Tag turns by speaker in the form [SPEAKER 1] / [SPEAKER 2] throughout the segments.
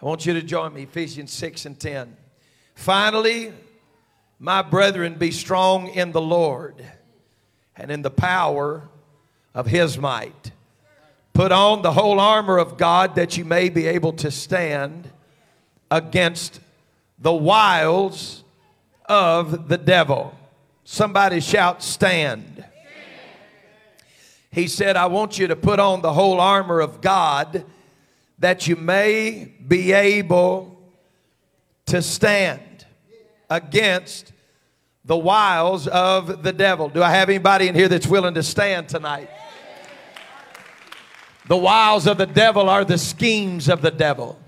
[SPEAKER 1] I want you to join me, Ephesians 6 and 10. Finally, my brethren, be strong in the Lord and in the power of his might. Put on the whole armor of God that you may be able to stand against the wiles of the devil. Somebody shout, stand. He said, I want you to put on the whole armor of God that you may be able to stand against the wiles of the devil. Do I have anybody in here that's willing to stand tonight? The wiles of the devil are the schemes of the devil.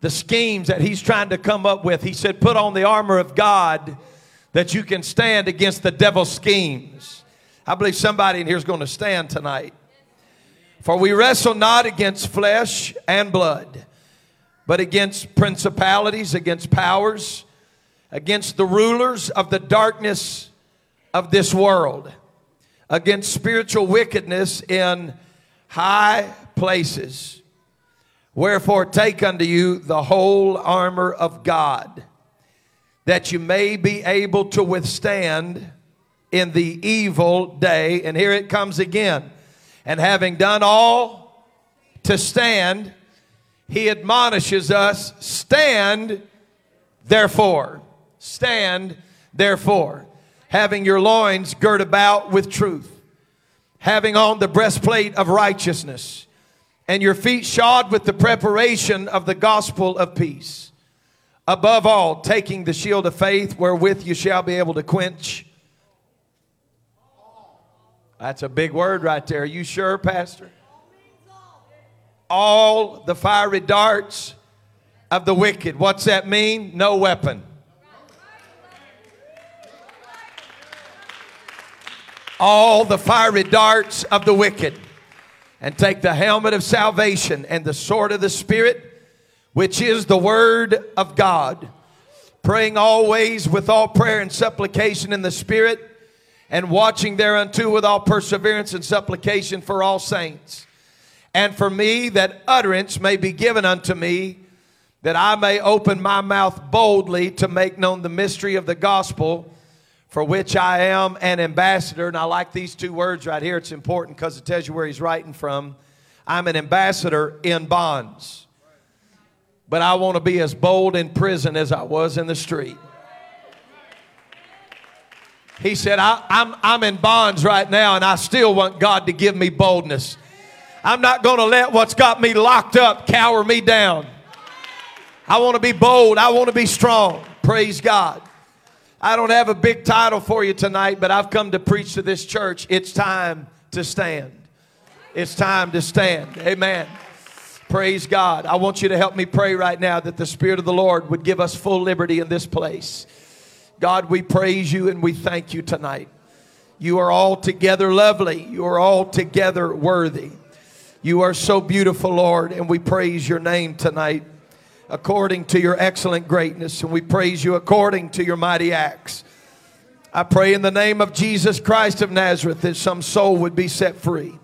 [SPEAKER 1] The schemes that he's trying to come up with. He said, Put on the armor of God that you can stand against the devil's schemes. I believe somebody in here is going to stand tonight. For we wrestle not against flesh and blood, but against principalities, against powers, against the rulers of the darkness of this world, against spiritual wickedness in high places. Wherefore, take unto you the whole armor of God, that you may be able to withstand in the evil day. And here it comes again. And having done all to stand, he admonishes us stand therefore. Stand therefore, having your loins girt about with truth having on the breastplate of righteousness, and your feet shod with the preparation of the gospel of peace. Above all, taking the shield of faith, wherewith you shall be able to quench. That's a big word right there. Are you sure, Pastor? All the fiery darts of the wicked. What's that mean? No weapon all the fiery darts of the wicked, and take the helmet of salvation and the sword of the Spirit, which is the word of God, praying always with all prayer and supplication in the Spirit, and watching thereunto with all perseverance and supplication for all saints. And for me, that utterance may be given unto me, that I may open my mouth boldly to make known the mystery of the gospel for which I am an ambassador. And I like these two words right here. It's important because it tells you where he's writing from. I'm an ambassador in bonds. But I want to be as bold in prison as I was in the street. He said, I, am I'm, I'm in bonds right now, and I still want God to give me boldness. I'm not going to let what's got me locked up cower me down. I want to be bold. I want to be strong. Praise God. I don't have a big title for you tonight, but I've come to preach to this church. It's time to stand. It's time to stand. Amen. Praise God. I want you to help me pray right now that the Spirit of the Lord would give us full liberty in this place. God, we praise you and we thank you tonight. You are altogether lovely. You are altogether worthy. You are so beautiful, Lord, and we praise your name tonight according to your excellent greatness, and we praise you according to your mighty acts. I pray in the name of Jesus Christ of Nazareth that some soul would be set free.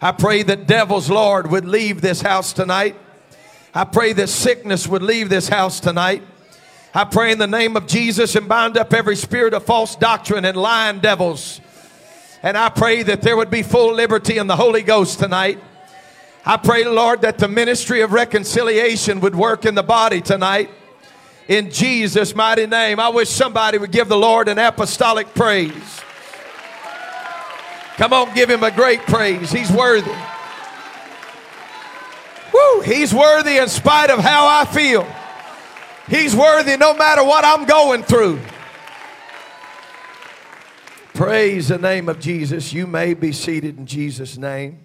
[SPEAKER 1] I pray that devils, Lord, would leave this house tonight. I pray that sickness would leave this house tonight. I pray in the name of Jesus and bind up every spirit of false doctrine and lying devils. And I pray that there would be full liberty in the Holy Ghost tonight. I pray, Lord, that the ministry of reconciliation would work in the body tonight. In Jesus' mighty name. I wish somebody would give the Lord an apostolic praise. Come on, give him a great praise. He's worthy. Woo, he's worthy in spite of how I feel. He's worthy no matter what I'm going through. Praise the name of Jesus. You may be seated in Jesus' name.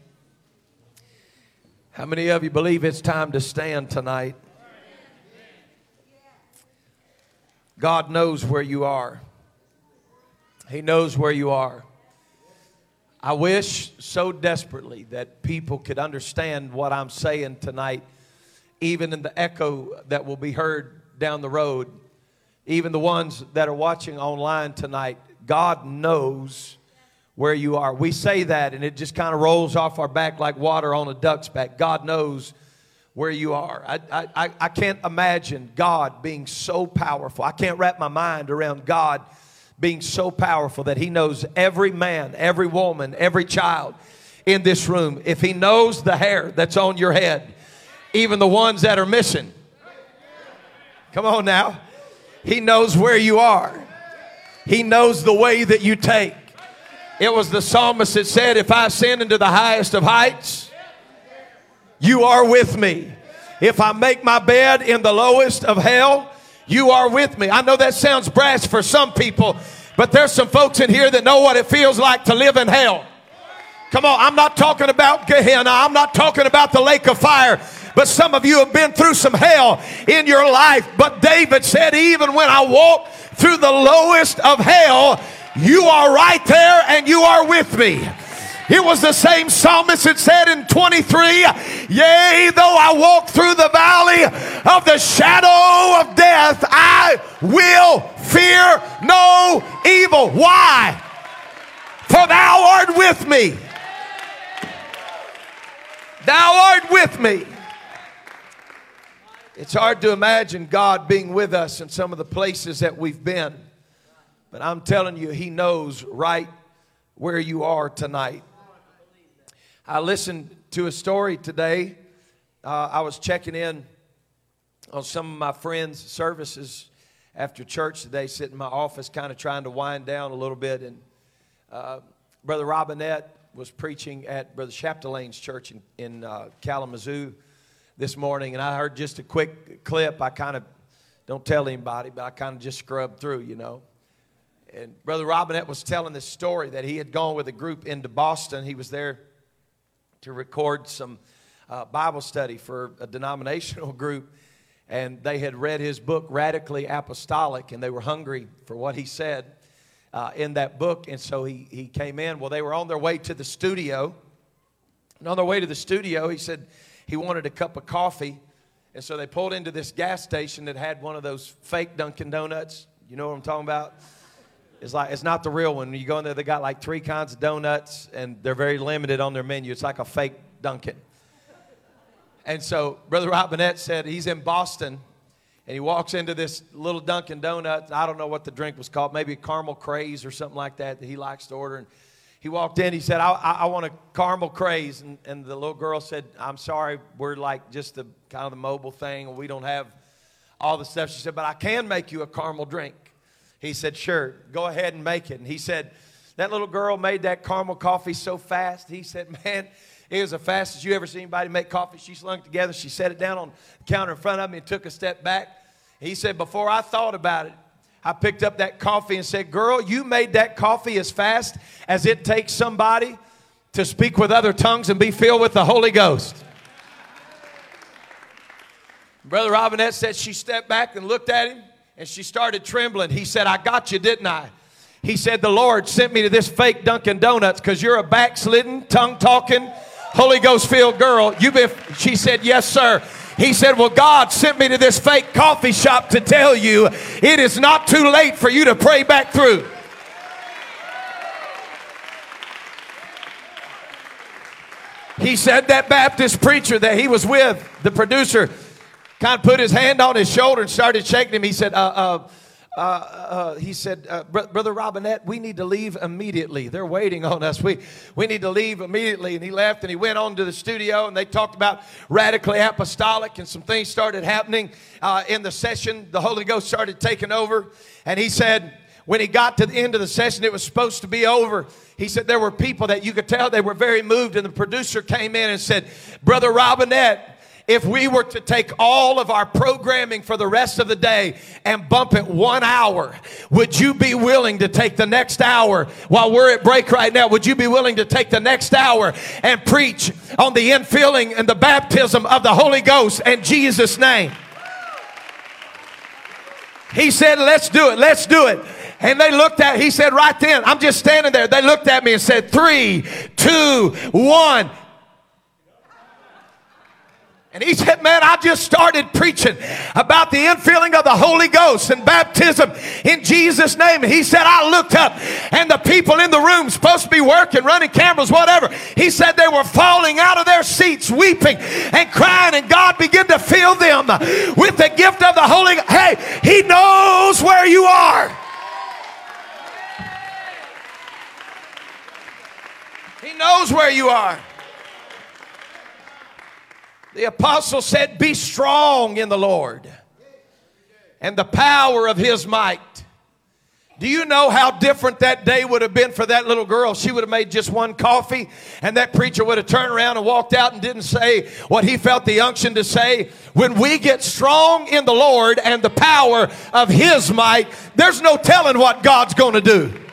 [SPEAKER 1] How many of you believe it's time to stand tonight? God knows where you are. He knows where you are. I wish so desperately that people could understand what I'm saying tonight, even in the echo that will be heard down the road, even the ones that are watching online tonight. God knows where you are. We say that and it just kind of rolls off our back like water on a duck's back. God knows where you are. I, I, I can't imagine God being so powerful. I can't wrap my mind around God being so powerful that He knows every man, every woman, every child in this room. If He knows the hair that's on your head, even the ones that are missing. Come on now. He knows where you are. He knows the way that you take. It was the psalmist that said, If I ascend into the highest of heights, you are with me. If I make my bed in the lowest of hell, you are with me. I know that sounds brash for some people, but there's some folks in here that know what it feels like to live in hell. Come on, I'm not talking about Gehenna. I'm not talking about the lake of fire. But some of you have been through some hell in your life. But David said, even when I walk through the lowest of hell, you are right there and you are with me. It was the same psalmist that said in 23, Yea, though I walk through the valley of the shadow of death, I will fear no evil. Why? For thou art with me. Thou art with me. It's hard to imagine God being with us in some of the places that we've been. But I'm telling you, He knows right where you are tonight. I listened to a story today. Uh, I was checking in on some of my friends' services after church today, sitting in my office, kind of trying to wind down a little bit. And uh, Brother Robinette was preaching at Brother Chapdelaine's church in, in uh, Kalamazoo this morning, and I heard just a quick clip. I kind of don't tell anybody, but I kind of just scrubbed through, you know. And Brother Robinette was telling this story that he had gone with a group into Boston. He was there to record some uh, Bible study for a denominational group, and they had read his book, Radically Apostolic, and they were hungry for what he said uh, in that book. And so he, he came in. Well, they were on their way to the studio. And on their way to the studio, he said, he wanted a cup of coffee. And so they pulled into this gas station that had one of those fake Dunkin' Donuts. You know what I'm talking about? It's like it's not the real one. You go in there, they got like three kinds of donuts, and they're very limited on their menu. It's like a fake Dunkin'. And so Brother Robinette said he's in Boston, and he walks into this little Dunkin' Donuts. I don't know what the drink was called, maybe a caramel craze or something like that that he likes to order. And he walked in. He said, I, I, I want a caramel craze. And, and the little girl said, I'm sorry, we're like just the kind of the mobile thing. We don't have all the stuff. She said, but I can make you a caramel drink. He said, sure, go ahead and make it. And he said, that little girl made that caramel coffee so fast. He said, man, it was the fastest you ever seen anybody make coffee. She slung together. She set it down on the counter in front of me and took a step back. He said, before I thought about it, I picked up that coffee and said, Girl, you made that coffee as fast as it takes somebody to speak with other tongues and be filled with the Holy Ghost. Brother Robinette said she stepped back and looked at him and she started trembling. He said, I got you, didn't I? He said, The Lord sent me to this fake Dunkin' Donuts because you're a backslidden, tongue talking, Holy Ghost filled girl. You've been, she said, Yes, sir. He said, Well, God sent me to this fake coffee shop to tell you it is not too late for you to pray back through. He said that Baptist preacher that he was with, the producer, kind of put his hand on his shoulder and started shaking him. He said, uh, uh, uh, uh, he said, uh, Brother Robinette, we need to leave immediately. They're waiting on us. We, we need to leave immediately. And he left and he went on to the studio and they talked about radically apostolic and some things started happening uh, in the session. The Holy Ghost started taking over. And he said, when he got to the end of the session, it was supposed to be over. He said there were people that you could tell they were very moved. And the producer came in and said, Brother Robinette, if we were to take all of our programming for the rest of the day and bump it one hour, would you be willing to take the next hour while we're at break right now? Would you be willing to take the next hour and preach on the infilling and the baptism of the Holy Ghost in Jesus' name? He said, Let's do it, let's do it. And they looked at, he said, right then, I'm just standing there. They looked at me and said, Three, two, one. And he said, Man, I just started preaching about the infilling of the Holy Ghost and baptism in Jesus' name. And he said, I looked up and the people in the room supposed to be working, running cameras, whatever. He said they were falling out of their seats, weeping and crying, and God began to fill them with the gift of the Holy Ghost. Hey, he knows where you are. He knows where you are. The apostle said, Be strong in the Lord and the power of his might. Do you know how different that day would have been for that little girl? She would have made just one coffee, and that preacher would have turned around and walked out and didn't say what he felt the unction to say. When we get strong in the Lord and the power of his might, there's no telling what God's going to do.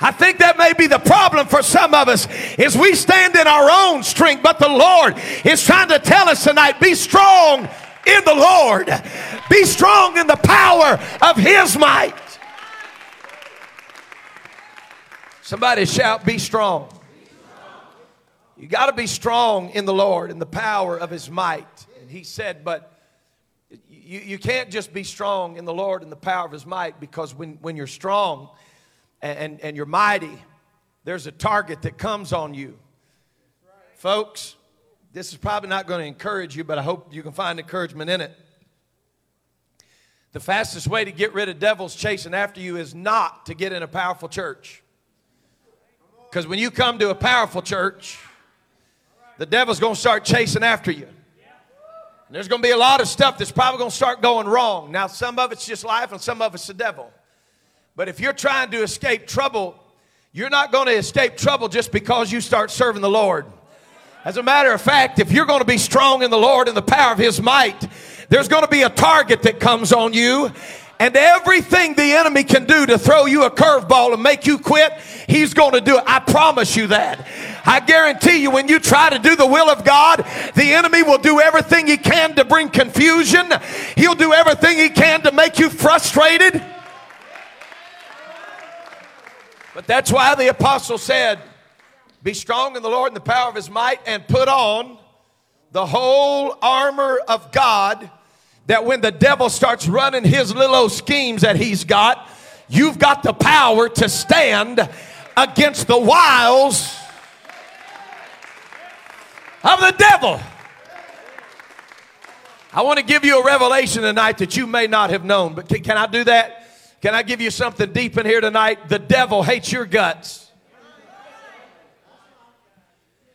[SPEAKER 1] I think that may be the problem for some of us is we stand in our own strength, but the Lord is trying to tell us tonight, be strong in the Lord. Be strong in the power of his might. Somebody shout, be strong. You got to be strong in the Lord and the power of his might. And he said, but you, you can't just be strong in the Lord and the power of his might because when, when you're strong, and, and you're mighty, there's a target that comes on you. Folks, this is probably not going to encourage you, but I hope you can find encouragement in it. The fastest way to get rid of devils chasing after you is not to get in a powerful church. Because when you come to a powerful church, the devil's going to start chasing after you. And there's going to be a lot of stuff that's probably going to start going wrong. Now, some of it's just life, and some of it's the devil. But if you're trying to escape trouble, you're not going to escape trouble just because you start serving the Lord. As a matter of fact, if you're going to be strong in the Lord and the power of His might, there's going to be a target that comes on you. And everything the enemy can do to throw you a curveball and make you quit, he's going to do it. I promise you that. I guarantee you, when you try to do the will of God, the enemy will do everything he can to bring confusion. He'll do everything he can to make you frustrated. But that's why the apostle said, Be strong in the Lord and the power of his might, and put on the whole armor of God. That when the devil starts running his little schemes that he's got, you've got the power to stand against the wiles of the devil. I want to give you a revelation tonight that you may not have known, but can, can I do that? Can I give you something deep in here tonight? The devil hates your guts.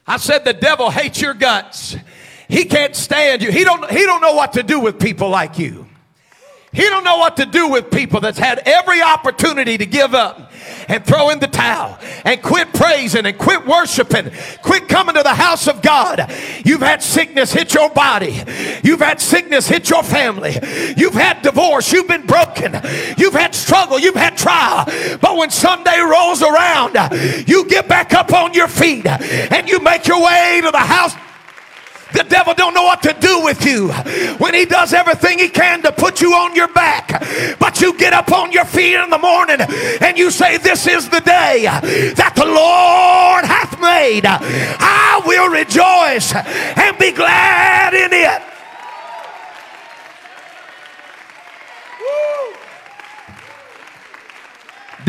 [SPEAKER 1] I said the devil hates your guts. He can't stand you. He don't, he don't know what to do with people like you. He don't know what to do with people that's had every opportunity to give up and throw in the towel and quit praising and quit worshiping, quit coming to the house of God. You've had sickness hit your body. You've had sickness hit your family. You've had divorce. You've been broken. You've had struggle. You've had trial. But when Sunday rolls around, you get back up on your feet and you make your way to the house the devil don't know what to do with you when he does everything he can to put you on your back. But you get up on your feet in the morning and you say, This is the day that the Lord hath made. I will rejoice and be glad in it.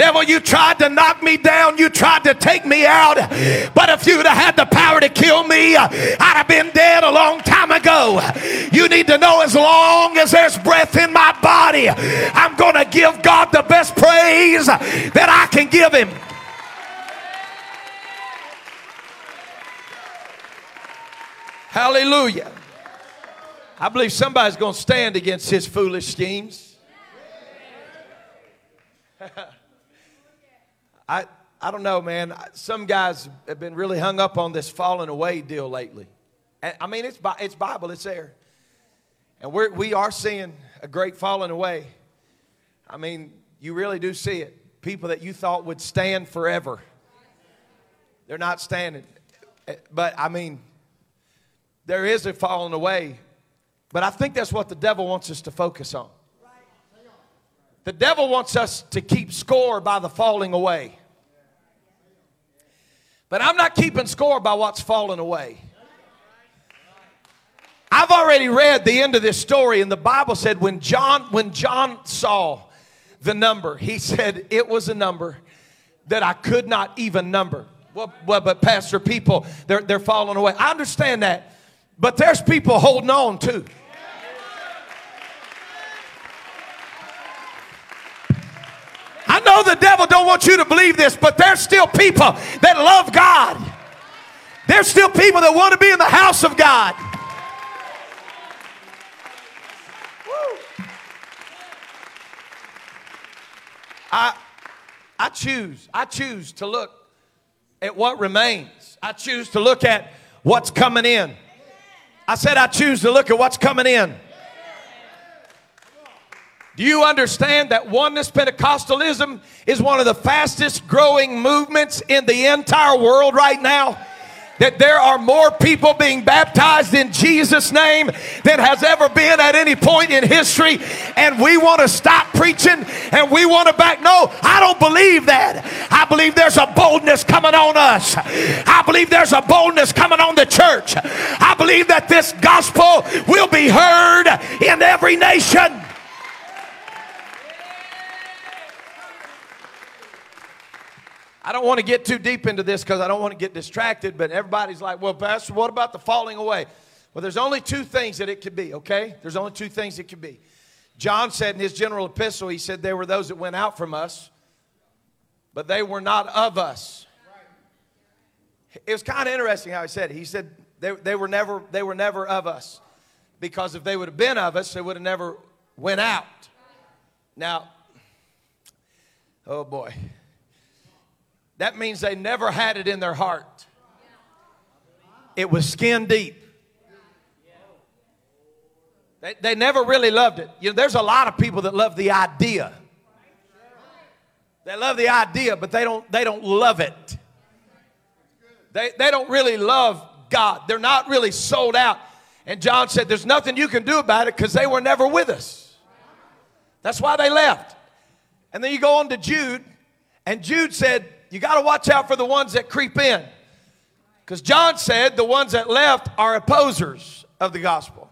[SPEAKER 1] Devil, you tried to knock me down. You tried to take me out. But if you'd have had the power to kill me, I'd have been dead a long time ago. You need to know as long as there's breath in my body, I'm going to give God the best praise that I can give Him. Hallelujah. I believe somebody's going to stand against his foolish schemes. I, I don't know, man. Some guys have been really hung up on this falling away deal lately. I mean, it's, it's Bible, it's there. And we're, we are seeing a great falling away. I mean, you really do see it. People that you thought would stand forever, they're not standing. Eh, but I mean, there is a falling away. But I think that's what the devil wants us to focus on. The devil wants us to keep score by the falling away. But I'm not keeping score by what's fallen away. I've already read the end of this story, and the Bible said when John, when John saw the number, he said it was a number that I could not even number. Well, well but Pastor, people, they're, they're falling away. I understand that. But there's people holding on too. Know the devil don't want you to believe this, but there's still people that love God. There's still people that want to be in the house of God. I, I choose, I choose to look at what remains. I choose to look at what's coming in. I said, I choose to look at what's coming in. Do you understand that oneness Pentecostalism is one of the fastest growing movements in the entire world right now? that there are more people being baptized in Jesus' name than has ever been at any point in history. And we want to stop preaching and we want to back. No, I don't believe that. I believe there's a boldness coming on us. I believe there's a boldness coming on the church. I believe that this gospel will be heard in every nation. I don't want to get too deep into this because I don't want to get distracted, but everybody's like, well, Pastor, what about the falling away? Well, there's only two things that it could be, okay? There's only two things it could be. John said in his general epistle, he said, there were those that went out from us, but they were not of us. It was kind of interesting how he said it. He said, they, they, were never, they were never of us. Because if they would have been of us, they would have never went out. Now, oh boy. That means they never had it in their heart. It was skin deep. They, they never really loved it. You know, there's a lot of people that love the idea. They love the idea, but they don't, they don't love it. They, they don't really love God. They're not really sold out. And John said, There's nothing you can do about it because they were never with us. That's why they left. And then you go on to Jude, and Jude said, you got to watch out for the ones that creep in. Because John said the ones that left are opposers of the gospel.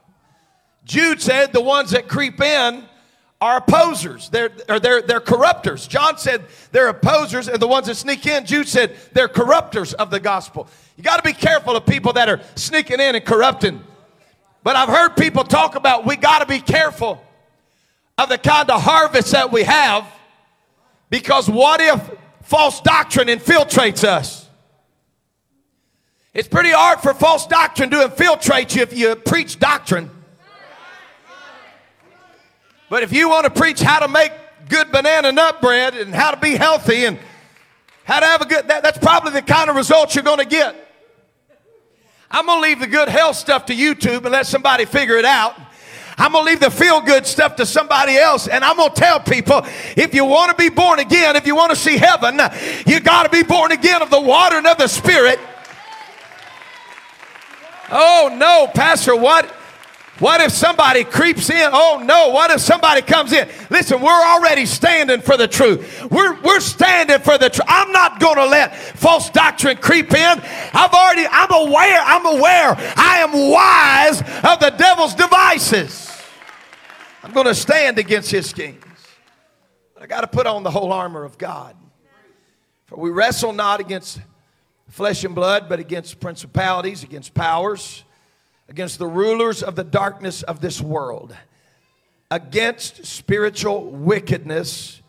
[SPEAKER 1] Jude said the ones that creep in are opposers. They're, or they're, they're corrupters. John said they're opposers, and the ones that sneak in, Jude said they're corrupters of the gospel. You got to be careful of people that are sneaking in and corrupting. But I've heard people talk about we got to be careful of the kind of harvest that we have because what if false doctrine infiltrates us. It's pretty hard for false doctrine to infiltrate you if you preach doctrine. But if you want to preach how to make good banana nut bread and how to be healthy and how to have a good, that, that's probably the kind of results you're going to get. I'm going to leave the good health stuff to YouTube and let somebody figure it out. I'm going to leave the feel good stuff to somebody else. And I'm going to tell people if you want to be born again, if you want to see heaven, you got to be born again of the water and of the Spirit. Oh no, Pastor, what? What if somebody creeps in? Oh no, what if somebody comes in? Listen, we're already standing for the truth. We're, we're standing for the truth. I'm not going to let false doctrine creep in. I've already, I'm aware, I'm aware, I am wise of the devil's devices. I'm going to stand against his schemes. But I got to put on the whole armor of God. For we wrestle not against flesh and blood, but against principalities, against powers, against the rulers of the darkness of this world, against spiritual wickedness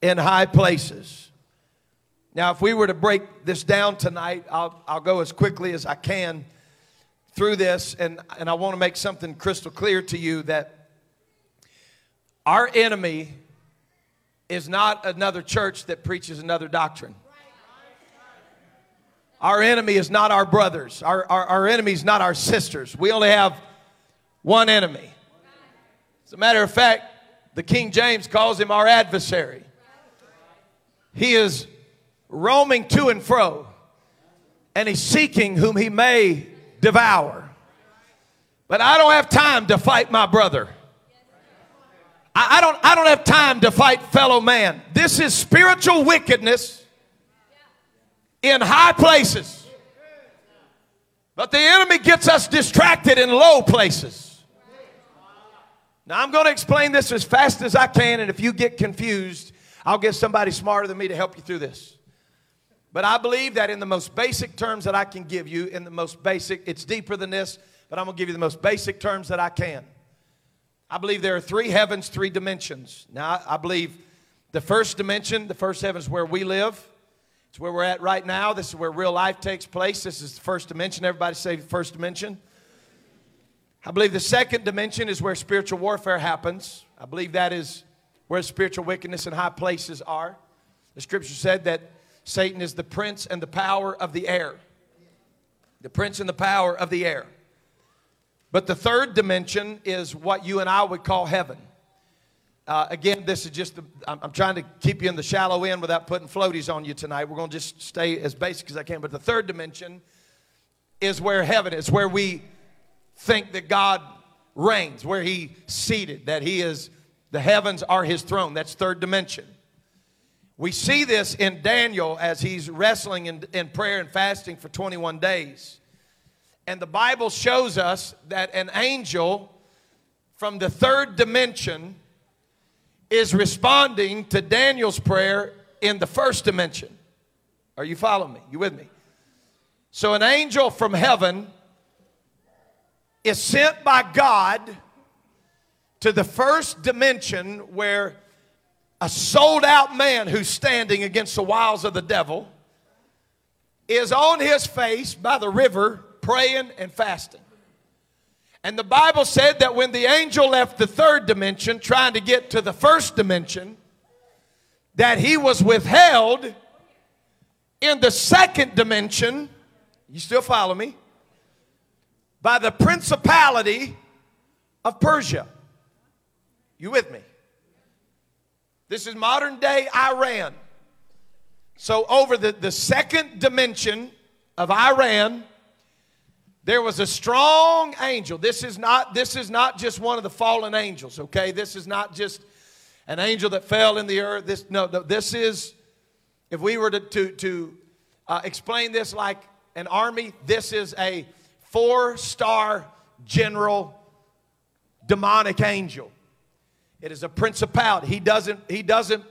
[SPEAKER 1] in high places. Now, if we were to break this down tonight, I'll, I'll go as quickly as I can through this, and, and I want to make something crystal clear to you that our enemy is not another church that preaches another doctrine. Our enemy is not our brothers. Our, our, our enemy is not our sisters. We only have one enemy. As a matter of fact, the King James calls him our adversary. He is roaming to and fro, and he's seeking whom he may devour. But I don't have time to fight my brother. I, I, don't, I don't have time to fight fellow man. This is spiritual wickedness in high places. But the enemy gets us distracted in low places. Now, I'm going to explain this as fast as I can, and if you get confused, I'll get somebody smarter than me to help you through this. But I believe that in the most basic terms that I can give you, in the most basic, it's deeper than this, but I'm going to give you the most basic terms that I can. I believe there are three heavens, three dimensions. Now, I believe the first dimension, the first heaven is where we live. It's where we're at right now. This is where real life takes place. This is the first dimension. Everybody say first dimension. I believe the second dimension is where spiritual warfare happens. I believe that is where spiritual wickedness in high places are. The scripture said that Satan is the prince and the power of the air. The prince and the power of the air. But the third dimension is what you and I would call heaven. Uh, again, this is just, the, I'm, I'm, trying to keep you in the shallow end without putting floaties on you tonight. We're going to just stay as basic as I can. But the third dimension is where heaven is, where we think that God reigns, where He seated, that He is, the heavens are His throne. That's third dimension. We see this in Daniel as he's wrestling in, in prayer and fasting for 21 days. And the Bible shows us that an angel from the third dimension is responding to Daniel's prayer in the first dimension. Are you following me? You with me? So, an angel from heaven is sent by God to the first dimension where a sold out man who's standing against the wiles of the devil is on his face by the river praying and fasting. And the Bible said that when the angel left the third dimension, trying to get to the first dimension, that he was withheld in the second dimension. You still follow me? By the principality of Persia. You with me? This is modern day Iran. So, over the, the second dimension of Iran, there was a strong angel. This is not this is not just one of the fallen angels, okay? This is not just an angel that fell in the earth. This no, no this is if we were to to, to uh, explain this like an army, this is a four-star general demonic angel. It is a principality. He doesn't he doesn't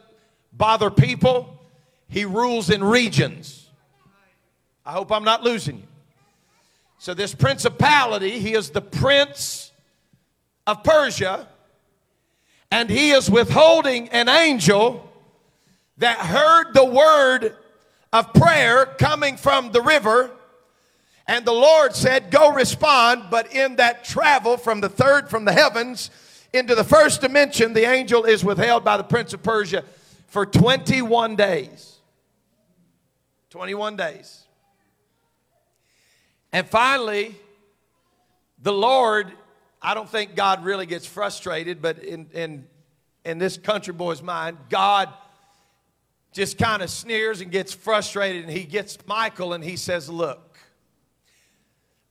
[SPEAKER 1] bother people. He rules in regions. I hope I'm not losing you. So, this principality, he is the prince of Persia, and he is withholding an angel that heard the word of prayer coming from the river. And the Lord said, Go respond. But in that travel from the third, from the heavens into the first dimension, the angel is withheld by the prince of Persia for 21 days. 21 days. And finally, the Lord, I don't think God really gets frustrated, but in, in, in this country boy's mind, God just kind of sneers and gets frustrated, and he gets Michael and he says, Look,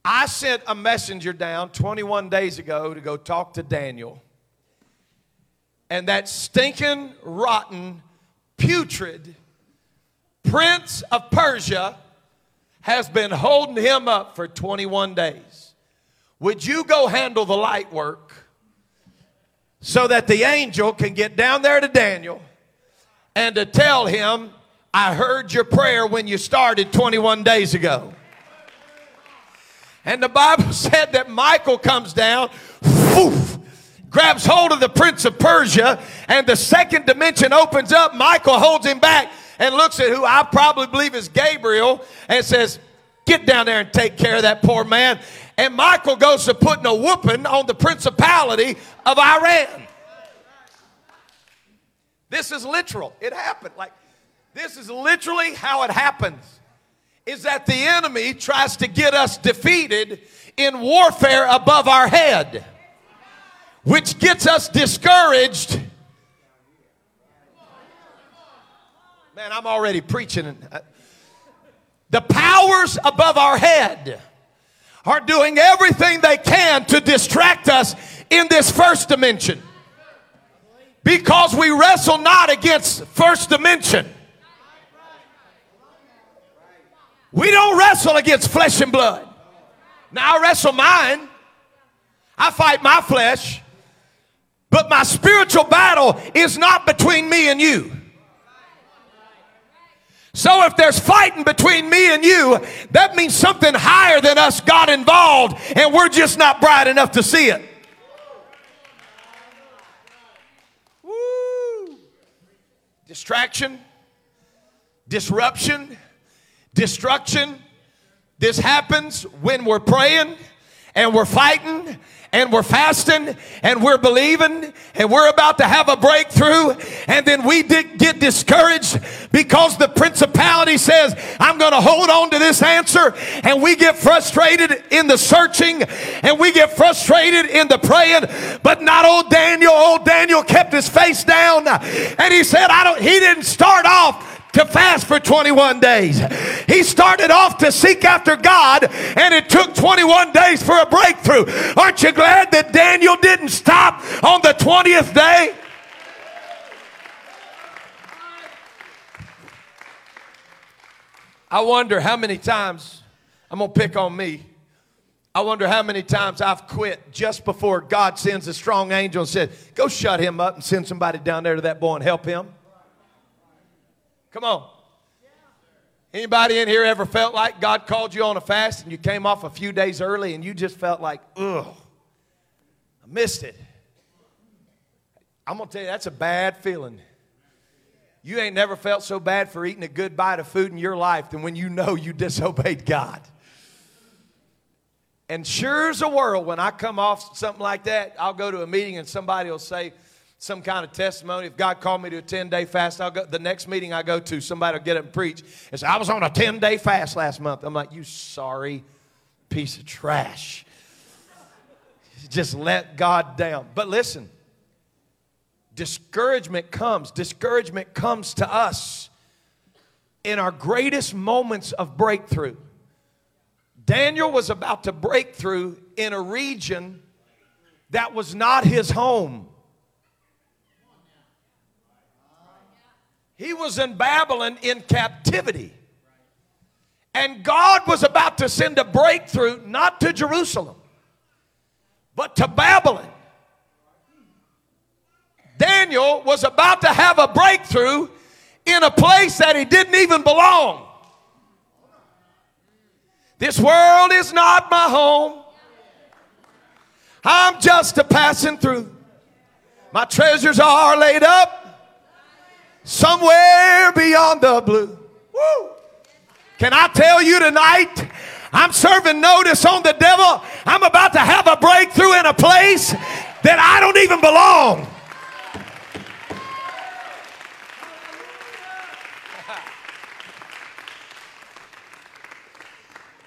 [SPEAKER 1] I sent a messenger down 21 days ago to go talk to Daniel. And that stinking, rotten, putrid prince of Persia has been holding him up for 21 days. Would you go handle the light work so that the angel can get down there to Daniel and to tell him, I heard your prayer when you started 21 days ago? And the Bible said that Michael comes down, whoof, grabs hold of the prince of Persia, and the second dimension opens up. Michael holds him back and looks at who I probably believe is Gabriel and says, Get down there and take care of that poor man. And Michael goes to putting a whooping on the principality of Iran. This is literal. It happened. Like, this is literally how it happens. Is that the enemy tries to get us defeated in warfare above our head, which gets us discouraged Man, I'm already preaching. The powers above our head are doing everything they can to distract us in this first dimension. Because we wrestle not against first dimension. We don't wrestle against flesh and blood. Now I wrestle mine. I fight my flesh. But my spiritual battle is not between me and you. So if there's fighting between me and you, that means something higher than us got involved and we're just not bright enough to see it. Woo. Distraction, disruption, destruction. This happens when we're praying and we're fighting and we're fasting and we're believing and we're about to have a breakthrough and then we get discouraged because the principality says i'm going to hold on to this answer and we get frustrated in the searching and we get frustrated in the praying but not old daniel old daniel kept his face down and he said i don't he didn't start off to fast for 21 days. He started off to seek after God, and it took 21 days for a breakthrough. Aren't you glad that Daniel didn't stop on the 20th day? I wonder how many times, I'm going to pick on me. I wonder how many times I've quit just before God sends a strong angel and said, Go shut him up and send somebody down there to that boy and help him. Come on. Anybody in here ever felt like God called you on a fast and you came off a few days early and you just felt like, ugh, I missed it? I'm going to tell you, that's a bad feeling. You ain't never felt so bad for eating a good bite of food in your life than when you know you disobeyed God. And sure as a world, when I come off something like that, I'll go to a meeting and somebody will say, some kind of testimony. If God called me to a 10 day fast, I'll go. The next meeting I go to, somebody will get up and preach and say, I was on a 10 day fast last month. I'm like, You sorry piece of trash. Just let God down. But listen, discouragement comes. Discouragement comes to us in our greatest moments of breakthrough. Daniel was about to break through in a region that was not his home. He was in Babylon in captivity. And God was about to send a breakthrough not to Jerusalem, but to Babylon. Daniel was about to have a breakthrough in a place that he didn't even belong. This world is not my home. I'm just a passing through. My treasures are laid up somewhere beyond the blue. Woo. Can I tell you tonight? I'm serving notice on the devil. I'm about to have a breakthrough in a place that I don't even belong.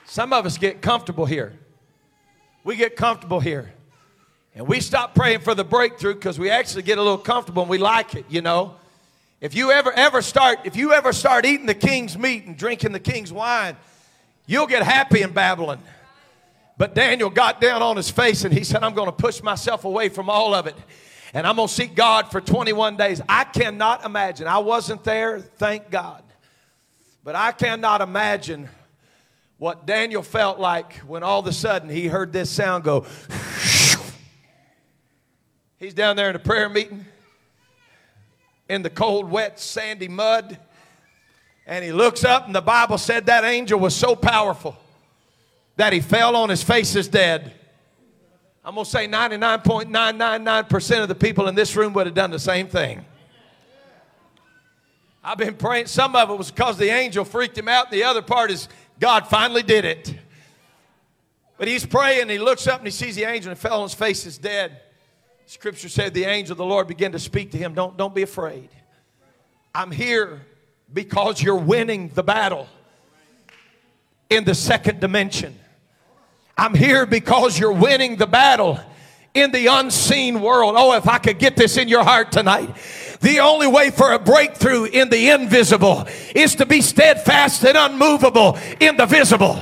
[SPEAKER 1] Some of us get comfortable here. We get comfortable here. And we stop praying for the breakthrough because we actually get a little comfortable and we like it, you know. If you ever ever start if you ever start eating the king's meat and drinking the king's wine, you'll get happy in Babylon. But Daniel got down on his face and he said, I'm going to push myself away from all of it. And I'm going to seek God for 21 days. I cannot imagine. I wasn't there, thank God. But I cannot imagine what Daniel felt like when all of a sudden he heard this sound go. He's down there in a prayer meeting in the cold, wet, sandy mud. And he looks up, and the Bible said that angel was so powerful that he fell on his face as dead. I'm going to say 99.999% of the people in this room would have done the same thing. I've been praying. Some of it was because the angel freaked him out, the other part is God finally did it. But he's praying, he looks up and he sees the angel and fell on his face as dead. Scripture said the angel of the Lord began to speak to him. Don't, don't be afraid. I'm here because you're winning the battle in the second dimension. I'm here because you're winning the battle in the unseen world. Oh, if I could get this in your heart tonight. The only way for a breakthrough in the invisible is to be steadfast and unmovable in the visible.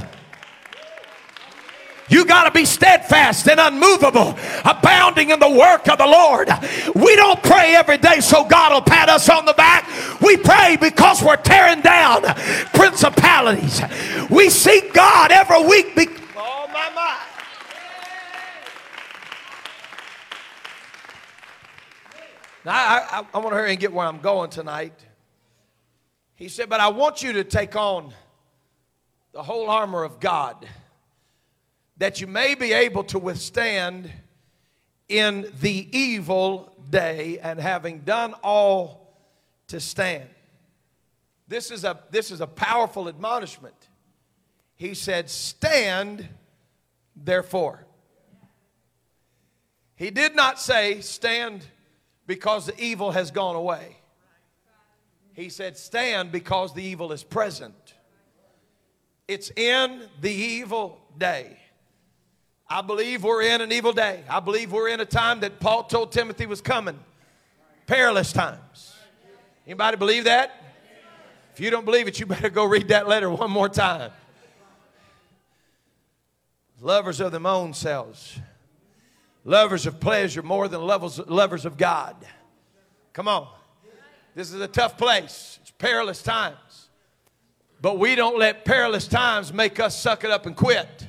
[SPEAKER 1] You got to be steadfast and unmovable, abounding in the work of the Lord. We don't pray every day so God will pat us on the back. We pray because we're tearing down principalities. We seek God every week. Be- oh my, my. Now, I, I, I want to hurry and get where I'm going tonight. He said, But I want you to take on the whole armor of God that you may be able to withstand in the evil day and having done all to stand. This is a, this is a powerful admonishment. He said, Stand therefore. He did not say, Stand because the evil has gone away. He said, Stand because the evil is present. It's in the evil day. I believe we're in an evil day. I believe we're in a time that Paul told Timothy was coming. Perilous times. Anybody believe that? If you don't believe it, you better go read that letter one more time. Lovers of their own selves. Lovers of pleasure more than lovers, lovers of God. Come on. This is a tough place. It's perilous times. But we don't let perilous times make us suck it up and quit.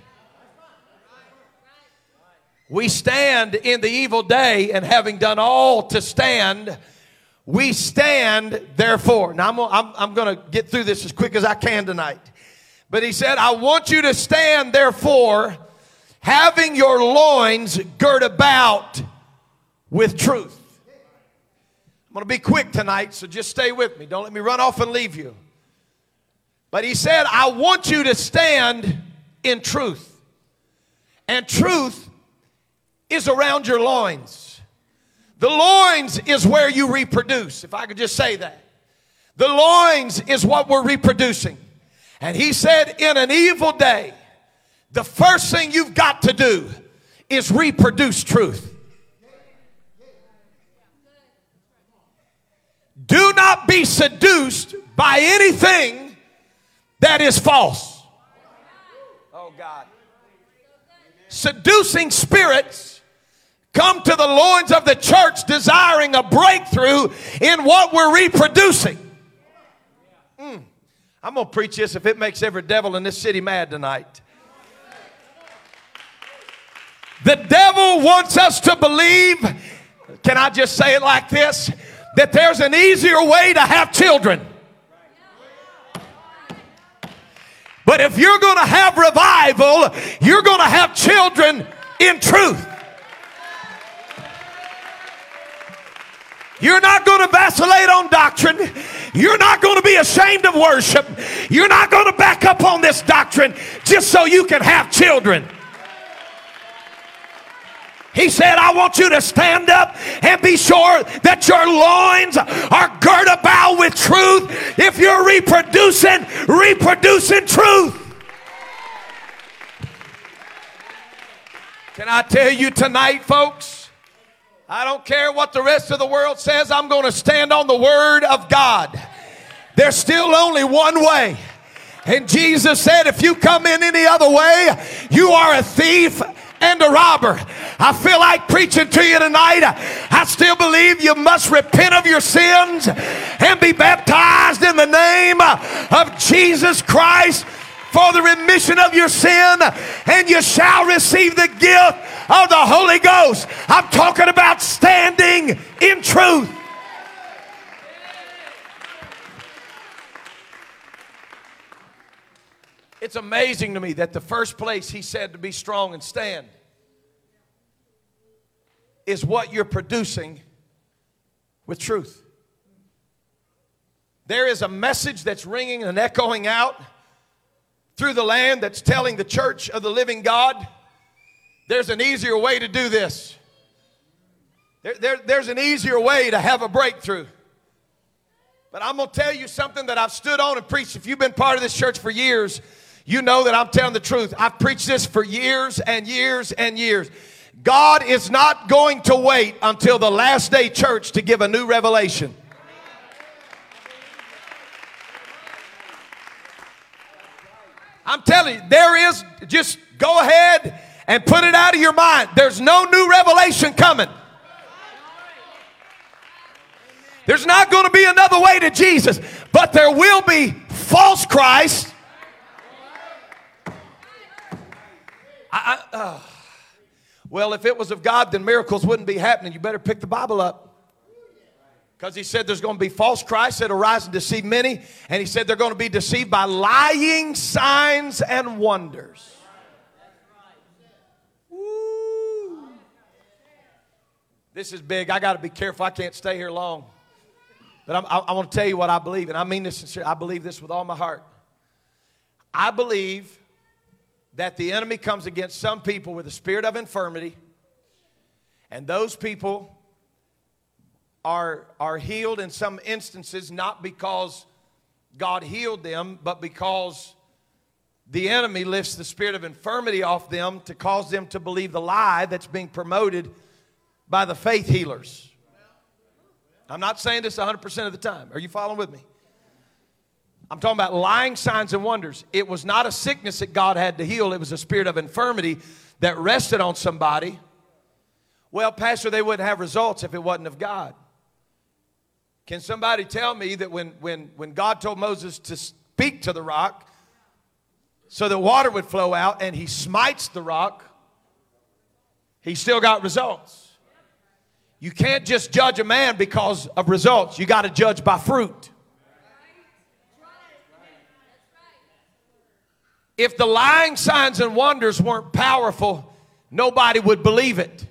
[SPEAKER 1] We stand in the evil day, and having done all to stand, we stand therefore. Now, I'm, I'm, I'm going to get through this as quick as I can tonight. But he said, I want you to stand therefore, having your loins girt about with truth. I'm going to be quick tonight, so just stay with me. Don't let me run off and leave you. But he said, I want you to stand in truth. And truth is around your loins. The loins is where you reproduce, if I could just say that. The loins is what we're reproducing. And he said, in an evil day, the first thing you've got to do is reproduce truth. Do not be seduced by anything that is false. Oh, God. Seducing spirits come to the loins of the church desiring a breakthrough in what we're reproducing. Mm. I'm going to preach this if it makes every devil in this city mad tonight. The devil wants us to believe, can I just say it like this? That there's an easier way to have children. But if you're going to have revival, you're going to have children in truth. You're not going to vacillate on doctrine. You're not going to be ashamed of worship. You're not going to back up on this doctrine just so you can have children. He said, I want you to stand up and be sure that your loins are girt about with truth. If you're reproducing, reproducing truth. Can I tell you tonight, folks? I don't care what the rest of the world says, I'm going to stand on the Word of God. There's still only one way. And Jesus said, if you come in any other way, you are a thief and a robber. I feel like preaching to you tonight. I still believe you must repent of your sins and be baptized in the name of Jesus Christ for the remission of your sin, and you shall receive the gift of the Holy Ghost. I'm talking about standing in truth. It's amazing to me that the first place he said to be strong and stand is what you're producing with truth. There is a message that's ringing and echoing out through the land that's telling the church of the living God there's an easier way to do this. There, there, there's an easier way to have a breakthrough. But I'm going to tell you something that I've stood on and preached. If you've been part of this church for years, you know that I'm telling the truth. I've preached this for years and years and years. God is not going to wait until the last day church to give a new revelation. I'm telling you, there is, just go ahead and put it out of your mind. There's no new revelation coming. There's not going to be another way to Jesus, but there will be false Christ I, I, uh, well, if it was of God, then miracles wouldn't be happening. You better pick the Bible up. Because he said there's going to be false Christs that arise and deceive many. And he said they're going to be deceived by lying signs and wonders. This is big. I got to be careful. I can't stay here long. But I'm, i I want to tell you what I believe. And I mean this sincerely. I believe this with all my heart. I believe that the enemy comes against some people with a spirit of infirmity. And those people are, are healed in some instances not because God healed them, but because the enemy lifts the spirit of infirmity off them to cause them to believe the lie that's being promoted by the faith healers. I'm not saying this 100% of the time. Are you following with me? I'm talking about lying signs and wonders. It was not a sickness that God had to heal, it was a spirit of infirmity that rested on somebody. Well, Pastor, they wouldn't have results if it wasn't of God. Can somebody tell me that when, when, when God told Moses to speak to the rock so that water would flow out and he smites the rock, he still got results? You can't just judge a man because of results, you got to judge by fruit. If the lying signs and wonders weren't powerful, nobody would believe it.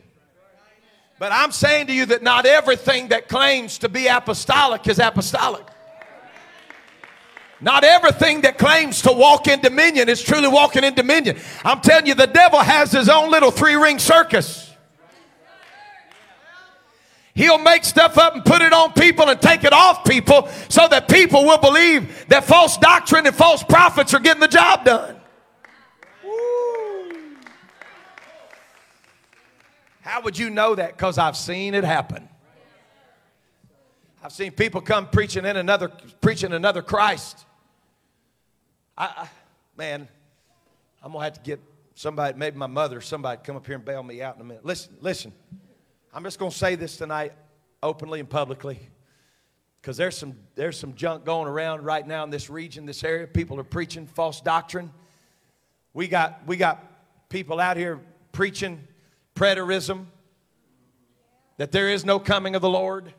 [SPEAKER 1] But I'm saying to you that not everything that claims to be apostolic is apostolic. Not everything that claims to walk in dominion is truly walking in dominion. I'm telling you, the devil has his own little three ring circus. He'll make stuff up and put it on people and take it off people so that people will believe that false doctrine and false prophets are getting the job done. How would you know that? Because I've seen it happen. I've seen people come preaching in another preaching another Christ. I, I, man, I'm gonna have to get somebody, maybe my mother, somebody come up here and bail me out in a minute. Listen, listen. I'm just gonna say this tonight, openly and publicly, because there's some there's some junk going around right now in this region, this area. People are preaching false doctrine. We got we got people out here preaching preterism, that there is no coming of the Lord.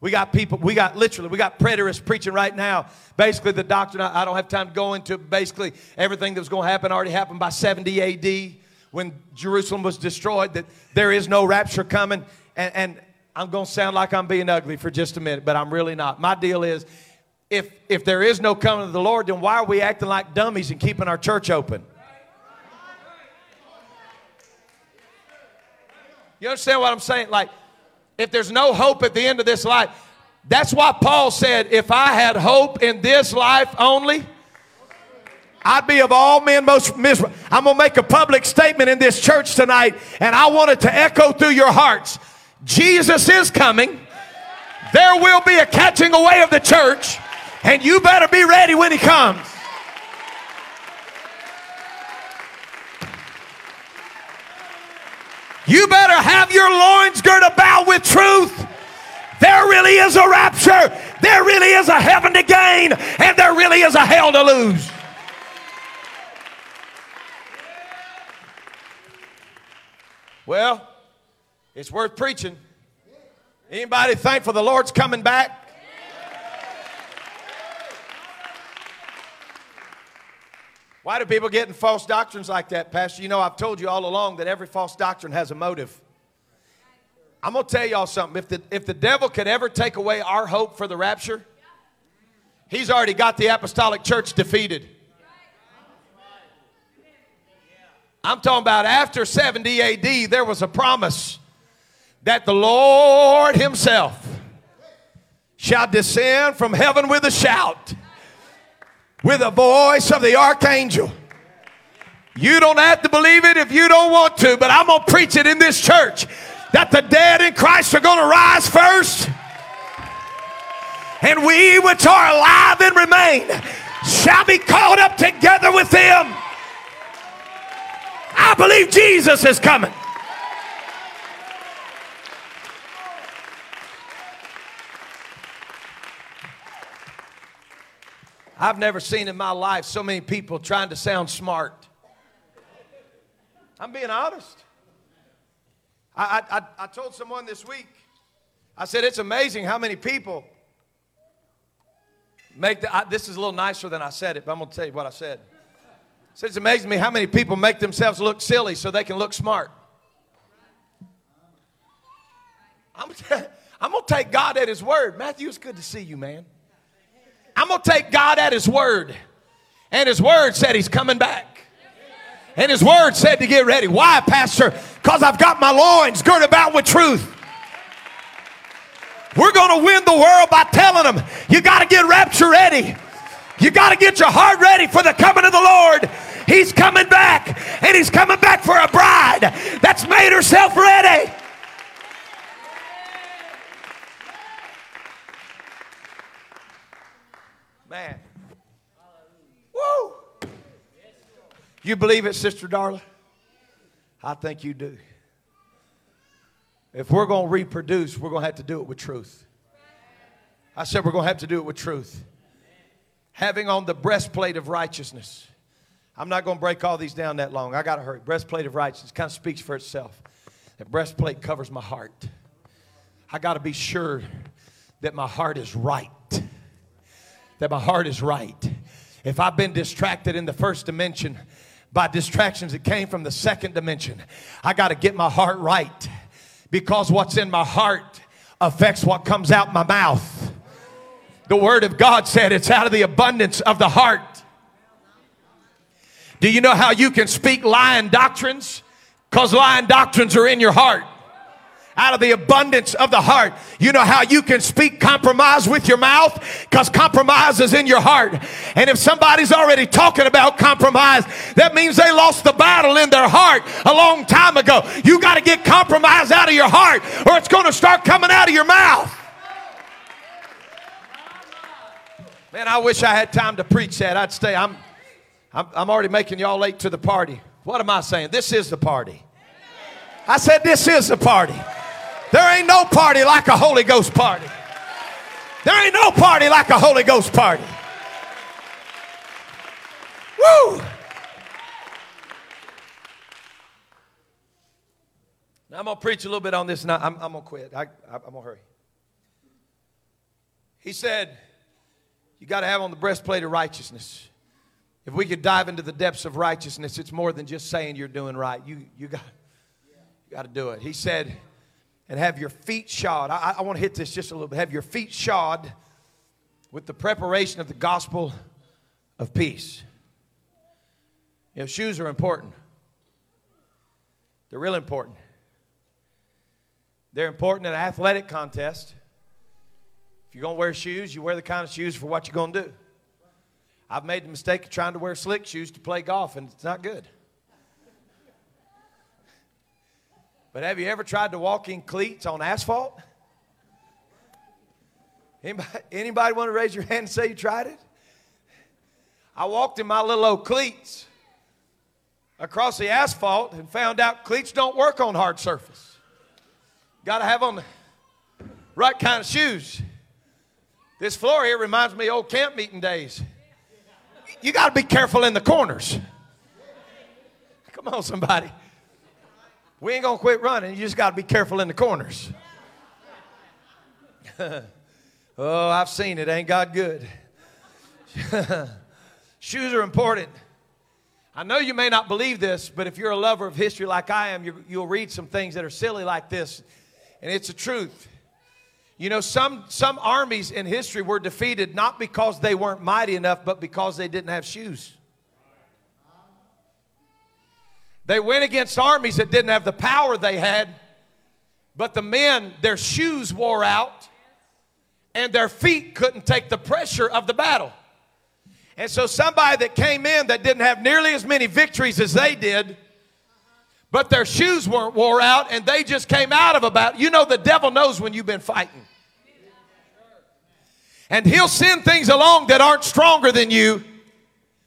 [SPEAKER 1] We got people, we got literally, we got preterists preaching right now. Basically, the doctrine, I, don't have time to go into basically everything that was going to happen already happened by 70 AD when Jerusalem was destroyed, that there is no rapture coming. And, and I'm going to sound like I'm being ugly for just a minute, but I'm really not. My deal is if, if there is no coming of the Lord, then why are we acting like dummies and keeping our church open? You understand what I'm saying? Like, if there's no hope at the end of this life, that's why Paul said, if I had hope in this life only, I'd be of all men most miserable. I'm going to make a public statement in this church tonight, and I want it to echo through your hearts. Jesus is coming. There will be a catching away of the church, and you better be ready when he comes. You better have your loins girt about with truth. There really is a rapture. There really is a heaven to gain. And there really is a hell to lose. Well, it's worth preaching. Anybody thankful the Lord's coming back? Why do people get in false doctrines like that, Pastor? You know, I've told you all along that every false doctrine has a motive. I'm going to tell y'all something. If the, if the devil could ever take away our hope for the rapture, he's already got the apostolic church defeated. I'm talking about after 70 AD, there was a promise that the Lord Himself shall descend from heaven with a shout with the voice of the archangel. You don't have to believe it if you don't want to, but I'm going to preach it in this church that the dead in Christ are going to rise first. And we which are alive and remain shall be caught up together with them. I believe Jesus is coming. I've never seen in my life so many people trying to sound smart. I'm being honest. I, I, I told someone this week, I said, it's amazing how many people make the, I, this is a little nicer than I said it, but I'm going to tell you what I said. I said, it's amazing to me how many people make themselves look silly so they can look smart. I'm, I'm going to take God at His word. Matthew, it's good to see you, man. I'm going to take God at His word. And His word said He's coming back. And his word said to get ready. Why, Pastor? Because I've got my loins girt about with truth. We're going to win the world by telling them you got to get rapture ready. You got to get your heart ready for the coming of the Lord. He's coming back, and He's coming back for a bride that's made herself ready. Man. Woo! You believe it, Sister Darla? I think you do. If we're going to reproduce, we're going to have to do it with truth. I said we're going to have to do it with truth. Having on the breastplate of righteousness. I'm not going to break all these down that long. I got to hurry. Breastplate of righteousness kind of speaks for itself. That breastplate covers my heart. I got to be sure that my heart is right. That my heart is right. If I've been distracted in the first dimension, by distractions that came from the second dimension. I got to get my heart right because what's in my heart affects what comes out my mouth. The Word of God said it's out of the abundance of the heart. Do you know how you can speak lying doctrines? Because lying doctrines are in your heart out of the abundance of the heart. You know how you can speak compromise with your mouth? Because compromise is in your heart. And if somebody's already talking about compromise, that means they lost the battle in their heart a long time ago. You got to get compromise out of your heart or it's going to start coming out of your mouth. Man, I wish I had time to preach that. I'd stay. I'm, I'm, I'm already making y'all late to the party. What am I saying? This is the party. I said, This is the party. There ain't no party like a Holy Ghost party. There ain't no party like a Holy Ghost party. Woo! Now I'm going to preach a little bit on this and I, am going to quit. I, I'm going to hurry. He said, You got to have on the breastplate of righteousness. If we could dive into the depths of righteousness, it's more than just saying you're doing right. You, you, got, you got to do it. He said, and have your feet shod. I, I want to hit this just a little bit. Have your feet shod with the preparation of the gospel of peace. You know, shoes are important. They're real important. They're important in an athletic contest. If you're going to wear shoes, you wear the kind of shoes for what you're going to do. I've made the mistake of trying to wear slick shoes to play golf, and it's not good. But have you ever tried to walk in cleats on asphalt? Anybody, anybody want to raise your hand and say you tried it? I walked in my little old cleats across the asphalt and found out cleats don't work on hard surface. Got to have on the right kind of shoes. This floor here reminds me of old camp meeting days. You got to be careful in the corners. Come on, somebody. We ain't gonna quit running. You just got to be careful in the corners. oh, I've seen it. Ain't God good? Shoes are important. I know you may not believe this, but if you're a lover of history like I am, you, will read some things that are silly like this, and it's the truth. You know, some, some armies in history were defeated not because they weren't mighty enough, but because they didn't have shoes. They went against armies that didn't have the power they had, but the men, their shoes wore out and their feet couldn't take the pressure of the battle. And so, somebody that came in that didn't have nearly as many victories as they did, but their shoes weren't wore out and they just came out of a battle. You know, the devil knows when you've been fighting. And he'll send things along that aren't stronger than you,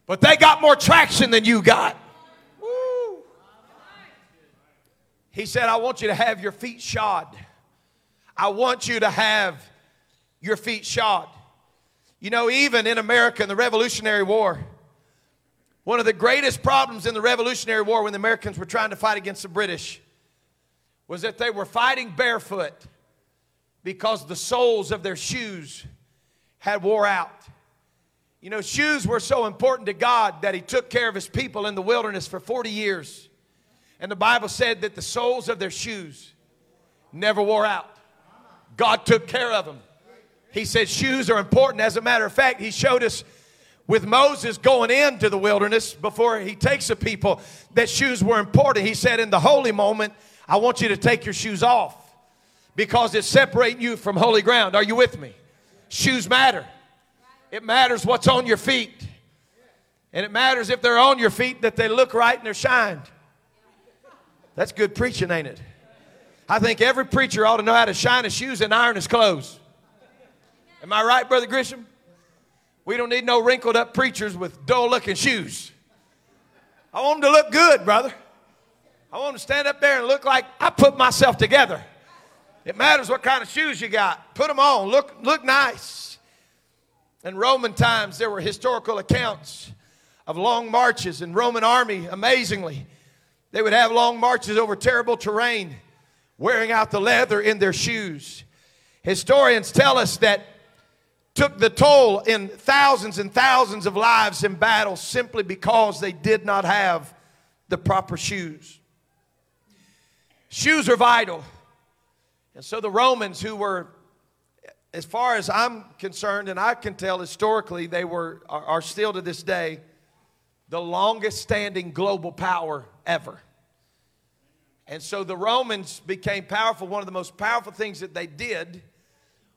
[SPEAKER 1] but they got more traction than you got. He said, I want you to have your feet shod. I want you to have your feet shod. You know, even in America in the Revolutionary War, One of the greatest problems in the Revolutionary War when the Americans were trying to fight against the British was that they were fighting barefoot because the soles of their shoes had wore out. You know, shoes were so important to God that He took care of His people in the wilderness for 40 years. And the Bible said that the soles of their shoes never wore out. God took care of them. He said shoes are important. As a matter of fact, He showed us with Moses going into the wilderness before He takes the people that shoes were important. He said, In the holy moment, I want you to take your shoes off because it's separating you from holy ground. Are you with me? Shoes matter. It matters what's on your feet. And it matters if they're on your feet that they look right and they're shined. That's good preaching, ain't it? I think every preacher ought to know how to shine his shoes and iron his clothes. Am I right, Brother Grisham? We don't need no wrinkled up preachers with dull looking shoes. I want them to look good, brother. I want them to stand up there and look like I put myself together. It matters what kind of shoes you got. Put them on. Look, look nice. In Roman times, there were historical accounts of long marches and Roman army. Amazingly, they would have long marches over terrible terrain, wearing out the leather in their shoes. Historians tell us that took the toll in thousands and thousands of lives in battle simply because they did not have the proper shoes. Shoes are vital. And so the Romans, who were as far as I'm concerned, and I can tell historically, they were are, are still to this day the longest standing global power ever. And so the Romans became powerful. One of the most powerful things that they did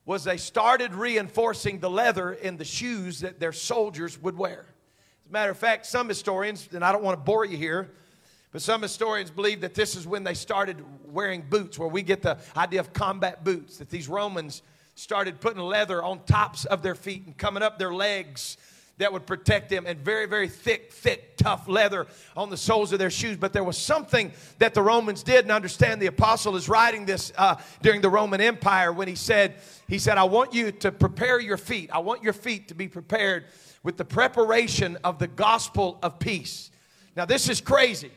[SPEAKER 1] was they started reinforcing the leather in the shoes that their soldiers would wear. As a matter of fact, some historians, and I don't want to bore you here, but some historians believe that this is when they started wearing boots, where we get the idea of combat boots, that these Romans started putting leather on tops of their feet and coming up their legs that would protect them and very, very thick, thick, tough leather on the soles of their shoes. But there was something that the Romans did, and understand the apostle is writing this uh, during the Roman Empire when he said, he said, I want you to prepare your feet. I want your feet to be prepared with the preparation of the gospel of peace. Now, this is crazy.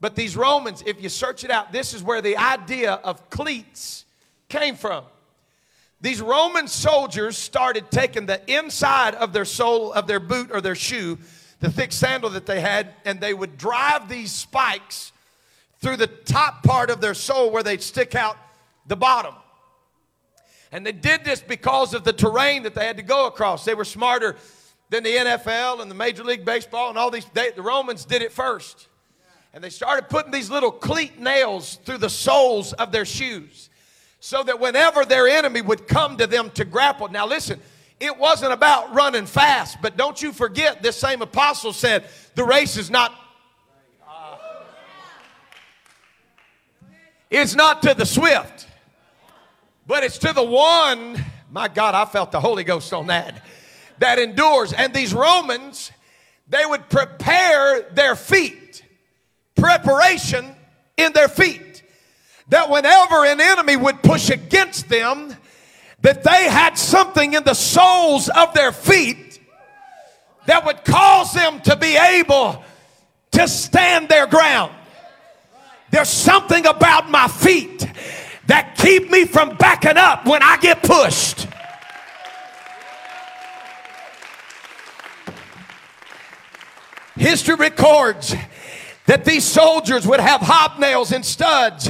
[SPEAKER 1] But these Romans, if you search it out, this is where the idea of cleats came from. These Roman soldiers started taking the inside of their sole of their boot or their shoe, the thick sandal that they had, and they would drive these spikes through the top part of their sole where they'd stick out the bottom. And they did this because of the terrain that they had to go across. They were smarter than the NFL and the Major League Baseball and all these. They, the Romans did it first. And they started putting these little cleat nails through the soles of their shoes so that whenever their enemy would come to them to grapple. Now, listen, it wasn't about running fast, but don't you forget, this same apostle said, the race is not. Uh, it's not to the swift, but it's to the one. My God, I felt the Holy Ghost on that. That endures. And these Romans, they would prepare their feet preparation in their feet. That whenever an enemy would push against them, that they had something in the soles of their feet that would cause them to be able to stand their ground. There's something about my feet that keep me from backing up when I get pushed. History records that these soldiers would have hobnails and studs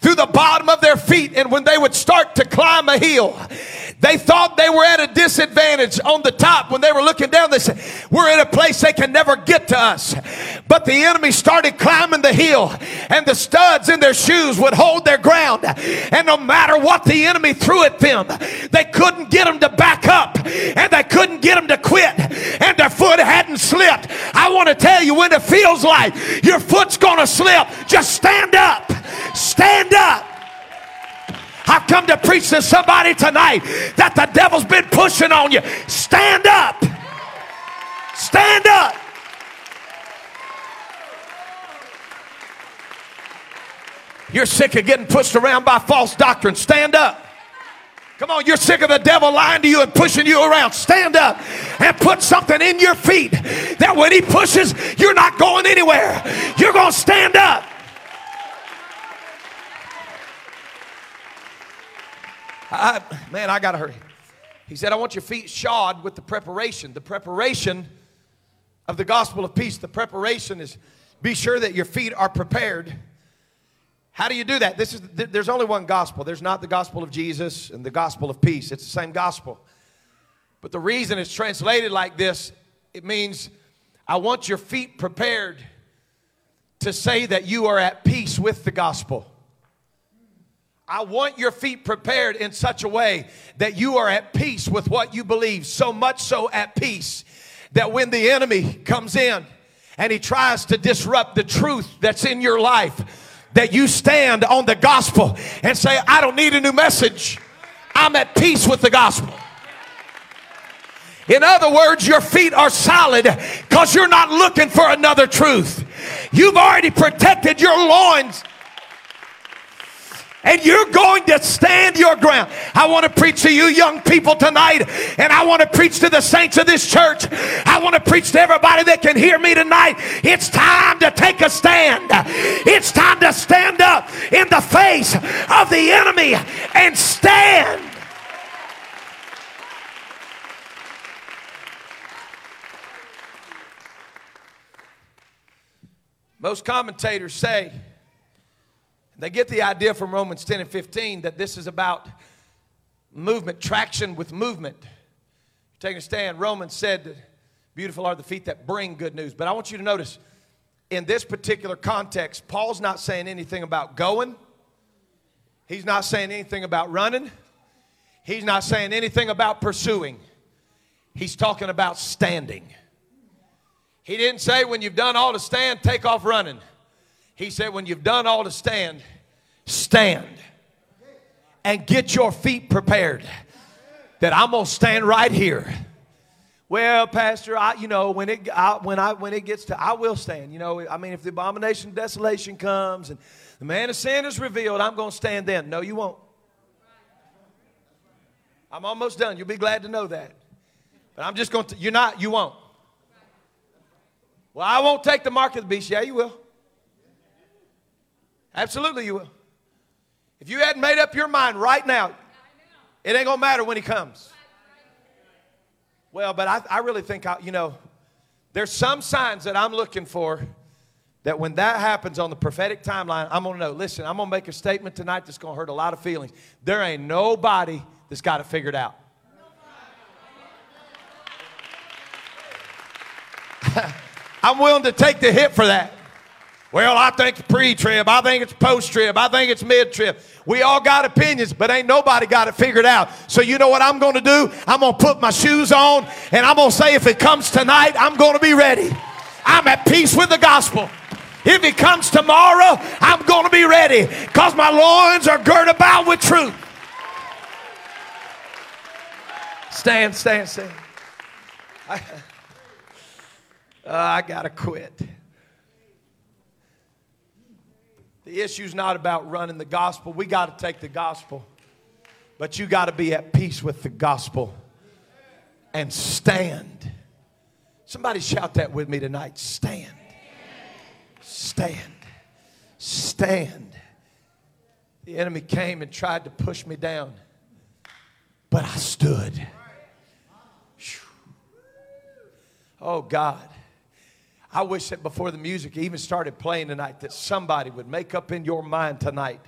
[SPEAKER 1] through the bottom of their feet. And when they would start to climb a hill, they thought they were at a disadvantage on the top. When they were looking down, they said, We're in a place they can never get to us. But the enemy started climbing the hill, and the studs in their shoes would hold their ground. And no matter what the enemy threw at them, they couldn't get them to back up, and they couldn't get them to quit, and their foot hadn't slipped. I want to tell you when it feels like your foot's going to slip, just stand up. Stand up. I've come to preach to somebody tonight that the devil's been pushing on you. Stand up. Stand up. You're sick of getting pushed around by false doctrine. Stand up. Come on, you're sick of the devil lying to you and pushing you around. Stand up and put something in your feet that when he pushes, you're not going anywhere. You're going to stand up. I, man, I got to hurry. He said, I want your feet shod with the preparation. The preparation of the gospel of peace. The preparation is be sure that your feet are prepared how do you do that? This is there's only one gospel. There's not the gospel of Jesus and the gospel of peace. It's the same gospel. But the reason it's translated like this, it means I want your feet prepared to say that you are at peace with the gospel. I want your feet prepared in such a way that you are at peace with what you believe, so much so at peace that when the enemy comes in and he tries to disrupt the truth that's in your life, that you stand on the gospel and say, I don't need a new message. I'm at peace with the gospel. In other words, your feet are solid because you're not looking for another truth. You've already protected your loins and you're going to stand your ground. I want to preach to you young people tonight, and I want to preach to the saints of this church. I want to preach to everybody that can hear me tonight. It's time to take a stand. It's time to stand up in the face of the enemy and stand. Most commentators say they get the idea from Romans 10 and 15 that this is about movement, traction with movement. Taking a stand, Romans said, Beautiful are the feet that bring good news. But I want you to notice, in this particular context, Paul's not saying anything about going, he's not saying anything about running, he's not saying anything about pursuing. He's talking about standing. He didn't say, When you've done all to stand, take off running. He said, when you've done all to stand, stand and get your feet prepared. That I'm gonna stand right here. Well, Pastor, I, you know, when it I, when I when it gets to, I will stand. You know, I mean, if the abomination of desolation comes and the man of sin is revealed, I'm gonna stand then. No, you won't. I'm almost done. You'll be glad to know that. But I'm just going to, you're not, you won't. Well, I won't take the mark of the beast. Yeah, you will. Absolutely, you will. If you hadn't made up your mind right now, it ain't gonna matter when he comes. Well, but I, I really think, I, you know, there's some signs that I'm looking for that when that happens on the prophetic timeline, I'm gonna know. Listen, I'm gonna make a statement tonight that's gonna hurt a lot of feelings. There ain't nobody that's got it figured out. I'm willing to take the hit for that. Well, I think it's pre-trib. I think it's post-trib. I think it's mid-trib. We all got opinions, but ain't nobody got it figured out. So you know what I'm going to do? I'm going to put my shoes on and I'm going to say if it comes tonight, I'm going to be ready. I'm at peace with the gospel. If it comes tomorrow, I'm going to be ready because my loins are girt about with truth. Stand, stand, stand. I, uh, I got to quit. The issue's not about running the gospel. We got to take the gospel. But you got to be at peace with the gospel and stand. Somebody shout that with me tonight. Stand. Stand. Stand. The enemy came and tried to push me down, but I stood. Oh, God. I wish that before the music even started playing tonight, that somebody would make up in your mind tonight,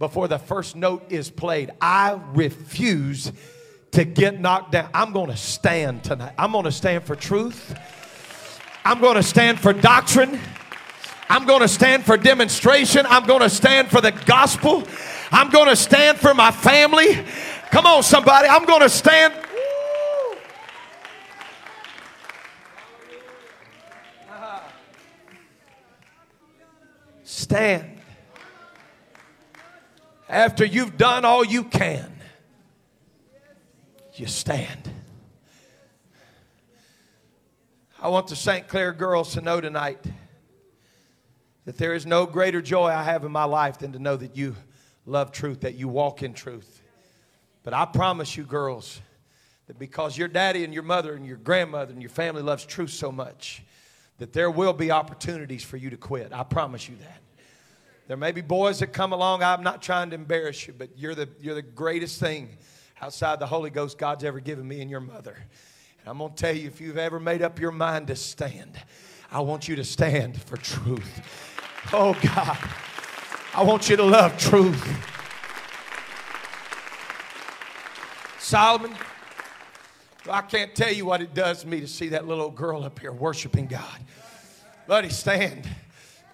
[SPEAKER 1] before the first note is played, I refuse to get knocked down. I'm going to stand tonight. I'm going to stand for truth. I'm going to stand for doctrine. I'm going to stand for demonstration. I'm going to stand for the gospel. I'm going to stand for my family. Come on, somebody. I'm going to stand stand. After you've done all you can, you stand. I want the St. Clair girls to know tonight that there is no greater joy I have in my life than to know that you love truth, that you walk in truth. But I promise you, girls, that because your daddy and your mother and your grandmother and your family loves truth so much, that there will be opportunities for you to quit. I promise you that. There may be boys that come along. I'm not trying to embarrass you, but you're the, you're the greatest thing outside the Holy Ghost God's ever given me and your mother. And I'm going to tell you if you've ever made up your mind to stand, I want you to stand for truth. Oh, God. I want you to love truth. Solomon, I can't tell you what it does to me to see that little girl up here worshiping God. Buddy, stand.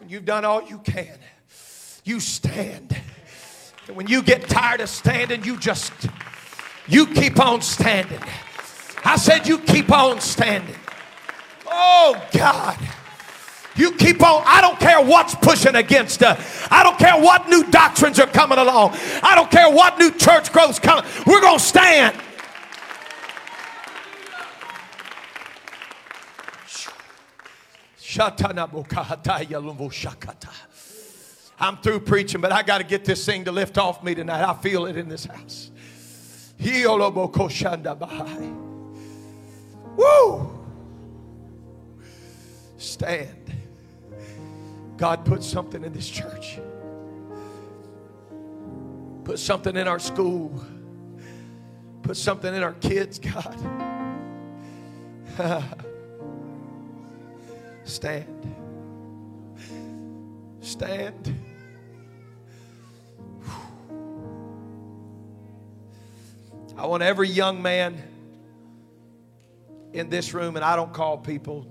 [SPEAKER 1] When you've done all you can, you stand. And when you get tired of standing, you just you keep on standing. I said you keep on standing. Oh God. You keep on. I don't care what's pushing against us. I don't care what new doctrines are coming along. I don't care what new church growth's coming. We're going to stand. I'm through preaching, but I got to get this thing to lift off me tonight. I feel it in this house. Woo! Stand. God put something in this church. Put something in our school. Put something in our kids, God. Stand. Stand. I want every young man in this room, and I don't call people,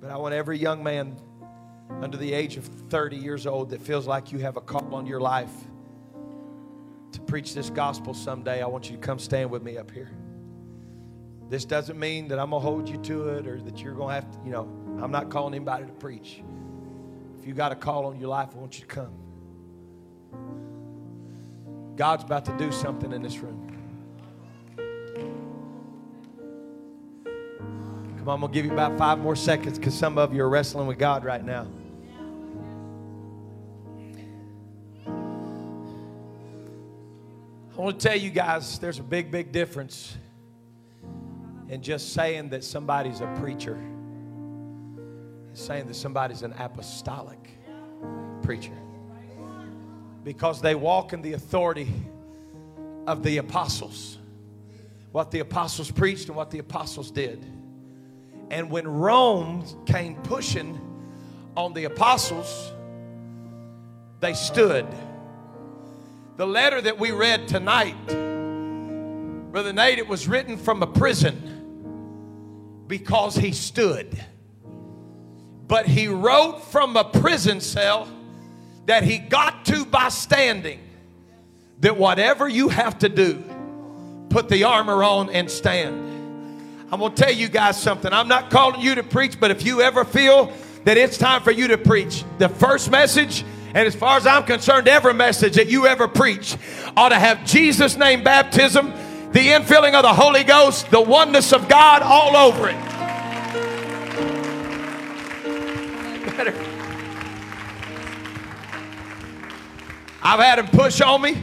[SPEAKER 1] but I want every young man under the age of 30 years old that feels like you have a call on your life to preach this gospel someday, I want you to come stand with me up here. This doesn't mean that I'm going to hold you to it or that you're going to have to, you know, I'm not calling anybody to preach. If you got a call on your life, I want you to come. God's about to do something in this room. Come on, I'm going to give you about five more seconds because some of you are wrestling with God right now. I want to tell you guys there's a big, big difference in just saying that somebody's a preacher saying that somebody's an apostolic preacher. Because they walk in the authority of the apostles. What the apostles preached and what the apostles did. And when Rome came pushing on the apostles, they stood. The letter that we read tonight, Brother Nate, it was written from a prison because he stood. But he wrote from a prison cell that he got to by standing. That whatever you have to do, put the armor on and stand. I'm going to tell you guys something. I'm not calling you to preach, but if you ever feel that it's time for you to preach, the first message, and as far as I'm concerned, every message that you ever preach ought to have Jesus' name baptism, the infilling of the Holy Ghost, the oneness of God all over it. Better. I've had him push on me.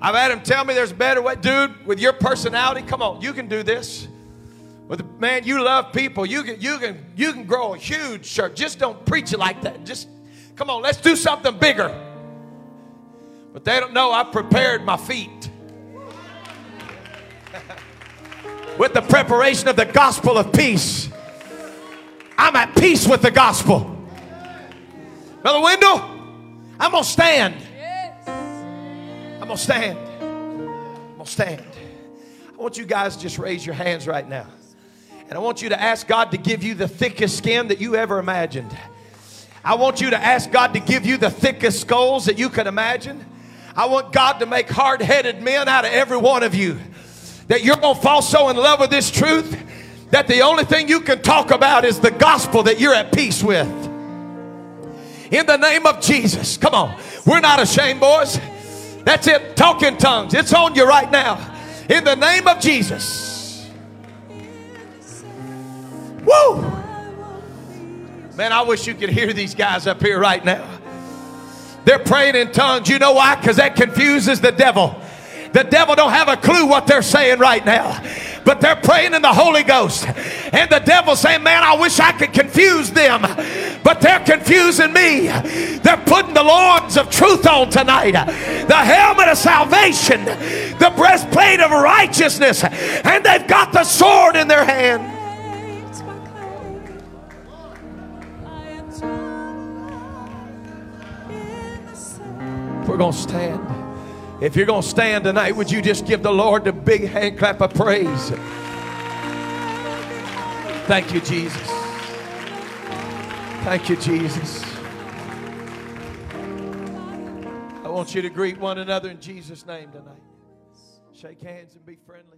[SPEAKER 1] I've had him tell me there's a better way. Dude, with your personality, come on, you can do this. But man, you love people. You can you can you can grow a huge church. Just don't preach it like that. Just come on, let's do something bigger. But they don't know I prepared my feet with the preparation of the gospel of peace. I'm at peace with the gospel. Brother Wendell, I'm gonna stand. I'm gonna stand. I'm gonna stand. I want you guys just raise your hands right now. And I want you to ask God to give you the thickest skin that you ever imagined. I want you to ask God to give you the thickest skulls that you could imagine. I want God to make hard headed men out of every one of you. That you're going to fall so in love with this truth that the only thing you can talk about is the gospel that you're at peace with. In the name of Jesus. Come on. We're not ashamed, boys. That's it. Talking tongues. It's on you right now. In the name of Jesus. Woo! Man, I wish you could hear these guys up here right now. They're praying in tongues. You know why? Because that confuses the devil. The devil don't have a clue what they're saying right now. But they're praying in the Holy Ghost. And the devil saying, Man, I wish I could confuse them. But they're confusing me. They're putting the loins of truth on tonight. The helmet of salvation. The breastplate of righteousness. And they've got the sword in their hand. We're going to stand. If you're going to stand tonight, would you just give the Lord a big hand clap of praise? Thank you, Jesus. Thank you, Jesus. I want you to greet one another in Jesus' name tonight. Shake hands and be friendly.